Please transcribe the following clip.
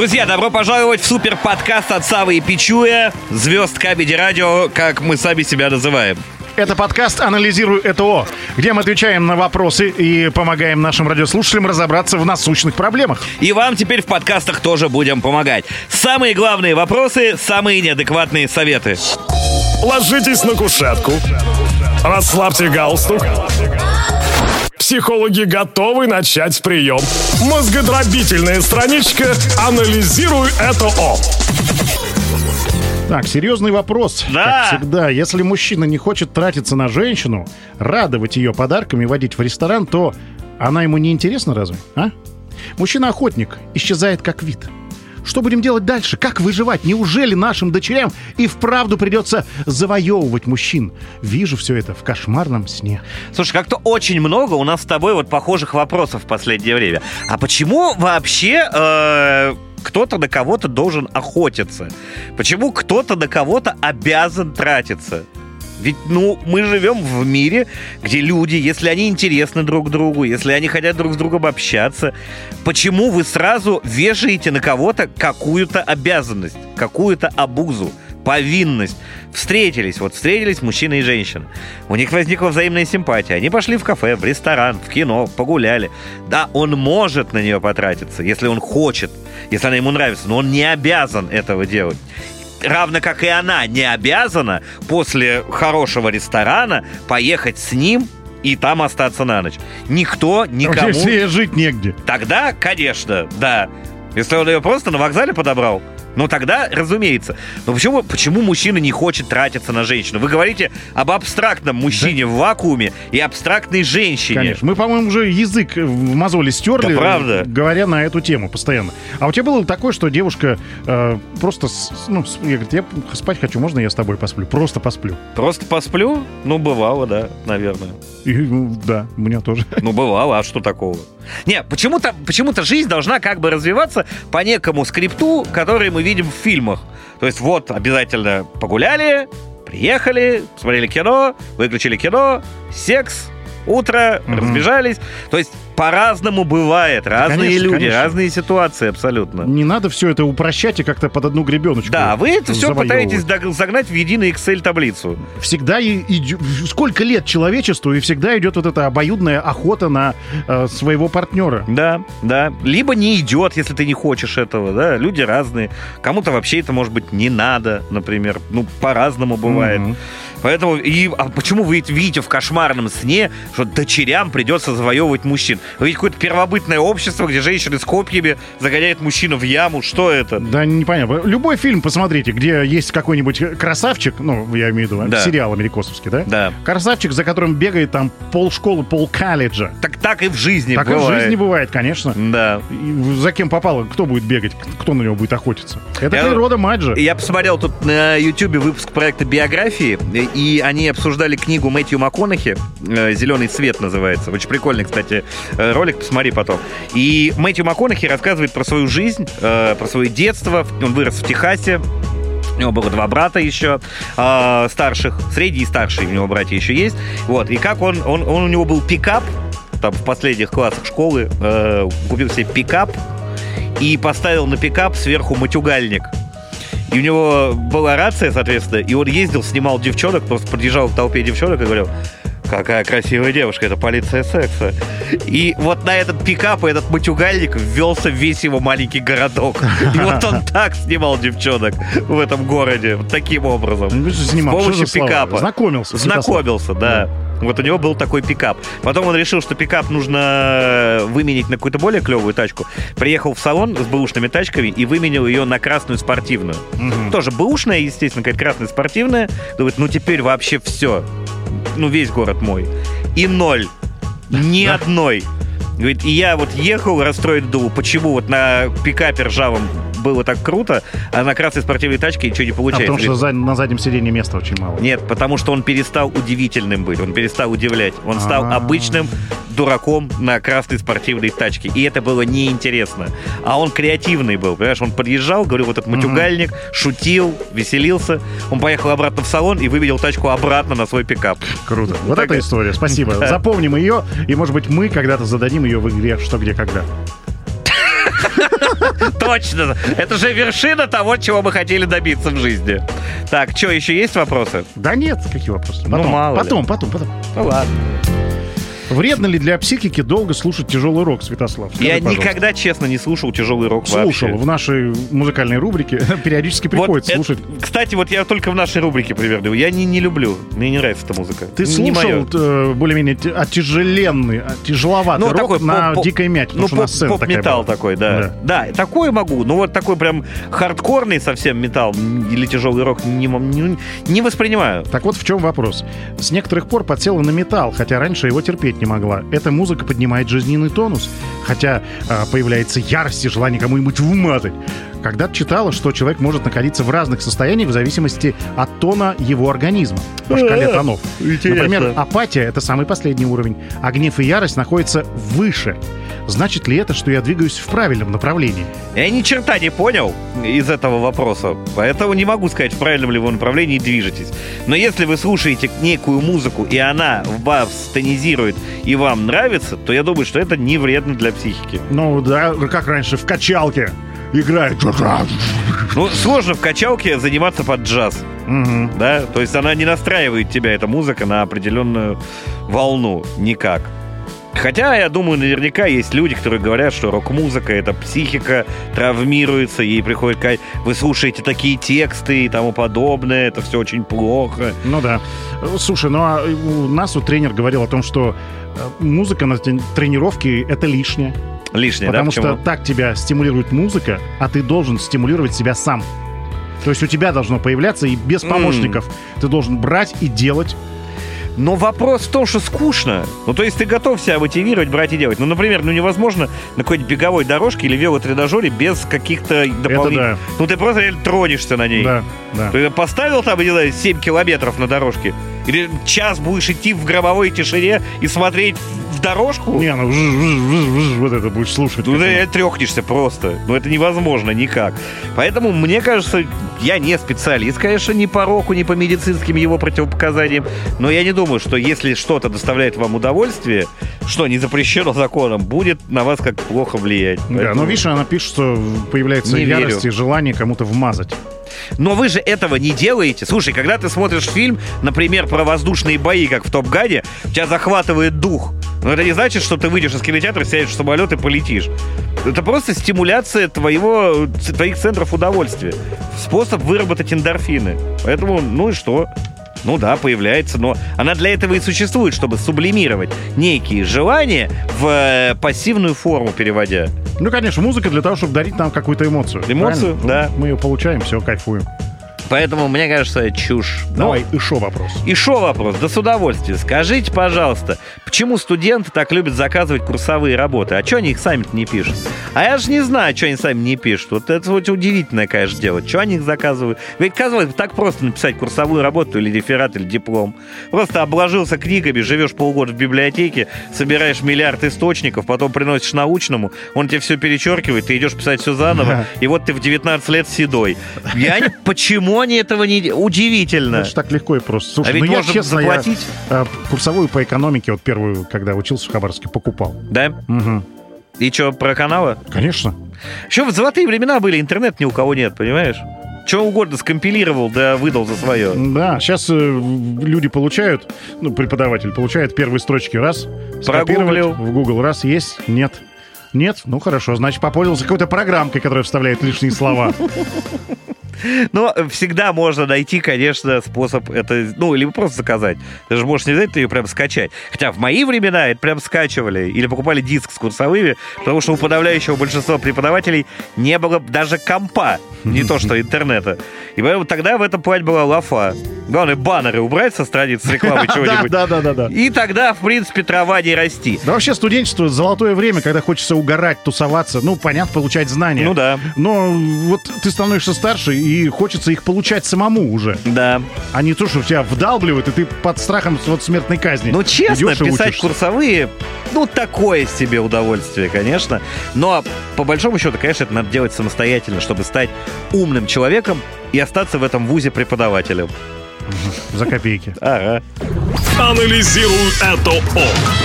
Друзья, добро пожаловать в супер подкаст от Савы и Пичуя, звезд Кабеди Радио, как мы сами себя называем. Это подкаст «Анализирую ЭТО», где мы отвечаем на вопросы и помогаем нашим радиослушателям разобраться в насущных проблемах. И вам теперь в подкастах тоже будем помогать. Самые главные вопросы, самые неадекватные советы. Ложитесь на кушетку, расслабьте галстук. Психологи готовы начать прием. Мозгодробительная страничка «Анализируй ЭТО». Так, серьезный вопрос. Да. Как всегда, если мужчина не хочет тратиться на женщину, радовать ее подарками, водить в ресторан, то она ему не интересна разве? А? Мужчина-охотник исчезает как вид. Что будем делать дальше? Как выживать? Неужели нашим дочерям и вправду придется завоевывать мужчин? Вижу все это в кошмарном сне. Слушай, как-то очень много у нас с тобой вот похожих вопросов в последнее время. А почему вообще э, кто-то на кого-то должен охотиться? Почему кто-то на кого-то обязан тратиться? Ведь, ну, мы живем в мире, где люди, если они интересны друг другу, если они хотят друг с другом общаться, почему вы сразу вешаете на кого-то какую-то обязанность, какую-то обузу? повинность. Встретились, вот встретились мужчина и женщина. У них возникла взаимная симпатия. Они пошли в кафе, в ресторан, в кино, погуляли. Да, он может на нее потратиться, если он хочет, если она ему нравится, но он не обязан этого делать равно как и она не обязана после хорошего ресторана поехать с ним и там остаться на ночь. Никто никому... Если ей жить негде. Тогда, конечно, да. Если он ее просто на вокзале подобрал, ну тогда, разумеется. Но почему, почему мужчина не хочет тратиться на женщину? Вы говорите об абстрактном мужчине в вакууме и абстрактной женщине. Конечно. Мы, по-моему, уже язык в мозоли стерли, Да правда. говоря на эту тему постоянно. А у тебя было такое, что девушка э, просто, с- ну, я говорю, я спать хочу, можно я с тобой посплю? Просто посплю. Просто посплю? Ну, бывало, да, наверное. И, ну, да, у меня тоже. Ну, бывало, а что такого? Не, почему-то почему жизнь должна как бы развиваться по некому скрипту, который мы видим в фильмах. То есть вот обязательно погуляли, приехали, посмотрели кино, выключили кино, секс, утро, Мгм. разбежались. То есть по-разному бывает. Разные Конечно, люди, конечно. разные ситуации абсолютно. Не надо все это упрощать и как-то под одну гребеночку. Да, вы это все пытаетесь загнать в единую Excel-таблицу. Всегда и, идё- сколько лет человечеству, и всегда идет вот эта обоюдная охота на э, своего партнера. Да, да. Либо не идет, если ты не хочешь этого, да. Люди разные. Кому-то вообще это, может быть, не надо, например. Ну, по-разному бывает. Мгм. Поэтому, и, а почему вы видите в кошмарном сне, что дочерям придется завоевывать мужчин? Вы видите какое-то первобытное общество, где женщины с копьями загоняют мужчину в яму. Что это? Да, непонятно. Любой фильм посмотрите, где есть какой-нибудь красавчик, ну, я имею в виду, Да. сериал америкосовский, да? Да. Красавчик, за которым бегает там пол школы, пол колледжа. Так, так и в жизни Так и в бывает. жизни бывает, конечно. Да. И за кем попало, кто будет бегать, кто на него будет охотиться. Это Я- природа Маджа. Я посмотрел тут на Ютубе выпуск проекта «Биографии», и они обсуждали книгу Мэтью МакКонахи «Зеленый цвет» называется. Очень прикольный, кстати, ролик, посмотри потом. И Мэтью МакКонахи рассказывает про свою жизнь, э, про свое детство. Он вырос в Техасе, у него было два брата еще э, старших, средний и старший у него братья еще есть. Вот, и как он, он, он у него был пикап, там в последних классах школы, э, купил себе пикап и поставил на пикап сверху матюгальник. И у него была рация, соответственно, и он ездил, снимал девчонок, просто подъезжал к толпе девчонок и говорил, какая красивая девушка, это полиция секса. И вот на этот пикап и этот матюгальник ввелся весь его маленький городок. И вот он так снимал девчонок в этом городе, вот таким образом. Ну, снимал? С помощью пикапа. Знакомился. Знакомился, да. Вот у него был такой пикап. Потом он решил, что пикап нужно выменить на какую-то более клевую тачку. Приехал в салон с бэушными тачками и выменил ее на красную спортивную. Мгм. Тоже бэушная, естественно, какая-то красная спортивная. Думает, ну теперь вообще все. Ну весь город мой. И ноль. Ни Да. одной. Говорит, и я вот ехал расстроен, думал, почему вот на пикапе ржавом было так круто, а на красной спортивной тачке ничего не А получается. потому что на заднем сиденье места очень мало. нет, потому что он перестал удивительным быть, он перестал удивлять. Он стал А-а-а. обычным дураком на красной спортивной тачке. И это было неинтересно. А он креативный был, понимаешь? Он подъезжал, говорил, вот этот матюгальник, шутил, веселился. Он поехал обратно в салон и выведел тачку обратно на свой пикап. Круто. Вот Так- эта история. Спасибо. Запомним ее, и, может быть, мы когда-то зададим ее в игре «Что, где, когда». Точно. Это же вершина того, чего мы хотели добиться в жизни. Так, что, еще есть вопросы? Да нет, какие вопросы? Ну, Потом, мало ли. потом, потом, потом. Ну ладно. Вредно ли для психики долго слушать тяжелый рок, Святослав? Скажи, Я пожалуйста. никогда, честно, не слушал тяжелый рок слушал вообще. в нашей музыкальной рубрике. Периодически Вот приходится это- слушать. Кстати, вот я только в нашей рубрике примерно. Я не, не люблю. Мне не нравится эта музыка. Ты Не слушал э, более-менее те- отяжеленный, а, тяжеловатый Ну, рок такой на поп- дикой мяте, потому Ну, поп- поп-металл такой, да. да. такой могу. Ну, вот такой прям хардкорный совсем металл или тяжелый рок не, не, не воспринимаю. Так вот в чем вопрос. С некоторых пор подсела на металл, хотя раньше его терпеть не могла. Эта музыка поднимает жизненный тонус, хотя а, появляется ярость и желание кому-нибудь вмазать. Когда-то читала, что человек может находиться в разных состояниях в зависимости от тона его организма по шкале тонов. интересно. Например, апатия — это самый последний уровень, а гнев и ярость находятся выше. Значит ли это, что я двигаюсь в правильном направлении? Я ни черта не понял из этого вопроса, поэтому не могу сказать, в правильном ли вы направлении движетесь. Но если вы слушаете некую музыку, и она вас тонизирует и вам нравится, то я думаю, что это не вредно для психики. Ну да, как раньше, в качалке играет. Ну, сложно в качалке заниматься под джаз, Мгм. да? То есть она не настраивает тебя, эта музыка, на определенную волну никак. Хотя, я думаю, наверняка есть люди, которые говорят, что рок-музыка — это психика, травмируется, ей приходит... ка- Вы слушаете такие тексты и тому подобное, это все очень плохо. Ну да. Слушай, ну а у нас вот тренер говорил о том, что э, музыка на трени- тренировке это лишнее. Лишнее, потому да? что так тебя стимулирует музыка, а ты должен стимулировать себя сам. То есть у тебя должно появляться и без помощников. Ты должен брать и делать. Но вопрос в том, что скучно. Ну, то есть ты готов себя мотивировать, брать и делать. Ну, например, ну невозможно на какой-нибудь беговой дорожке или велотренажере без каких-то дополнительных... да. Ну, ты просто реально тронешься на ней. Да, да. Ты поставил там, не знаю, 7 километров на дорожке, или час будешь идти в гробовой тишине и смотреть в дорожку, Не, ну вот это будешь слушать. ну ты трехнешься просто. Ну это невозможно никак. Поэтому, мне кажется, я не специалист, конечно, ни по року, ни по медицинским его противопоказаниям, но я не думаю, что если что-то доставляет вам удовольствие, что не запрещено законом, будет на вас как плохо влиять. Да, Поэтому- но видишь, она пишет, что появляется Не ярость верю. и желание кому-то вмазать. Но вы же этого не делаете. Слушай, когда ты смотришь фильм, например, про воздушные бои, как в Топ Гане, тебя захватывает дух. Но это не значит, что ты выйдешь из кинотеатра, сядешь в самолет и полетишь. Это просто стимуляция твоего, твоих центров удовольствия. Способ выработать эндорфины. Поэтому, ну и что? Ну да, появляется, но она для этого и существует, чтобы сублимировать некие желания в э, пассивную форму переводя. Ну, конечно, музыка для того, чтобы дарить нам какую-то эмоцию. Эмоцию, правильно? да. Мы ее получаем, все, кайфуем. Поэтому, мне кажется, чушь. Ну, Давай, еще вопрос. Шо вопрос? Да с удовольствием. Скажите, пожалуйста, почему студенты так любят заказывать курсовые работы? А что они их сами не пишут? А я же не знаю, что они сами не пишут. Вот это вот удивительное, конечно, дело. Что они их заказывают? Ведь, казалось бы, так просто написать курсовую работу или реферат, или диплом. Просто обложился книгами, живешь полгода в библиотеке, собираешь миллиард источников, потом приносишь научному, он тебе все перечеркивает, ты идешь писать все заново, и вот ты в 19 лет седой. Я не... Почему они этого не... Удивительно. Это так легко и просто. Слушай, А ведь ну я, можно честно, я, заплатить. э, курсовую по экономике, вот первую, когда учился в Хабаровске, покупал. Да? Мгм. И что, про каналы? Конечно. Еще в золотые времена были, интернет ни у кого нет, понимаешь? Что угодно скомпилировал, да выдал за свое. Да, сейчас люди получают, ну, преподаватель получает первые строчки раз, скопировать Прогуглил. в Google раз, есть, нет. Нет? Ну хорошо, значит, попользовался какой-то программкой, которая вставляет лишние слова. Но всегда можно найти, конечно, способ это, ну, либо просто заказать. Ты же можешь не взять, ты ее прям скачать. Хотя в мои времена это прям скачивали или покупали диск с курсовыми, потому что у подавляющего большинства преподавателей не было даже компа, не то что интернета. И поэтому тогда в этом плане была лафа. Главное, баннеры убрать со страниц Да, чего-нибудь. да, да, да, да. И тогда, в принципе, трава не расти. Да вообще студенчество — золотое время, когда хочется угорать, тусоваться, ну, понятно, получать знания. Ну да. Но вот ты становишься старше, и хочется их получать самому уже. Да. А не то, что тебя вдалбливают, и ты под страхом вот смертной казни. Ну, честно, писать курсовые, ну, такое себе удовольствие, конечно. Но, по большому счету, конечно, это надо делать самостоятельно, чтобы стать умным человеком и остаться в этом вузе преподавателем. За копейки. Ага. Анализируй это О.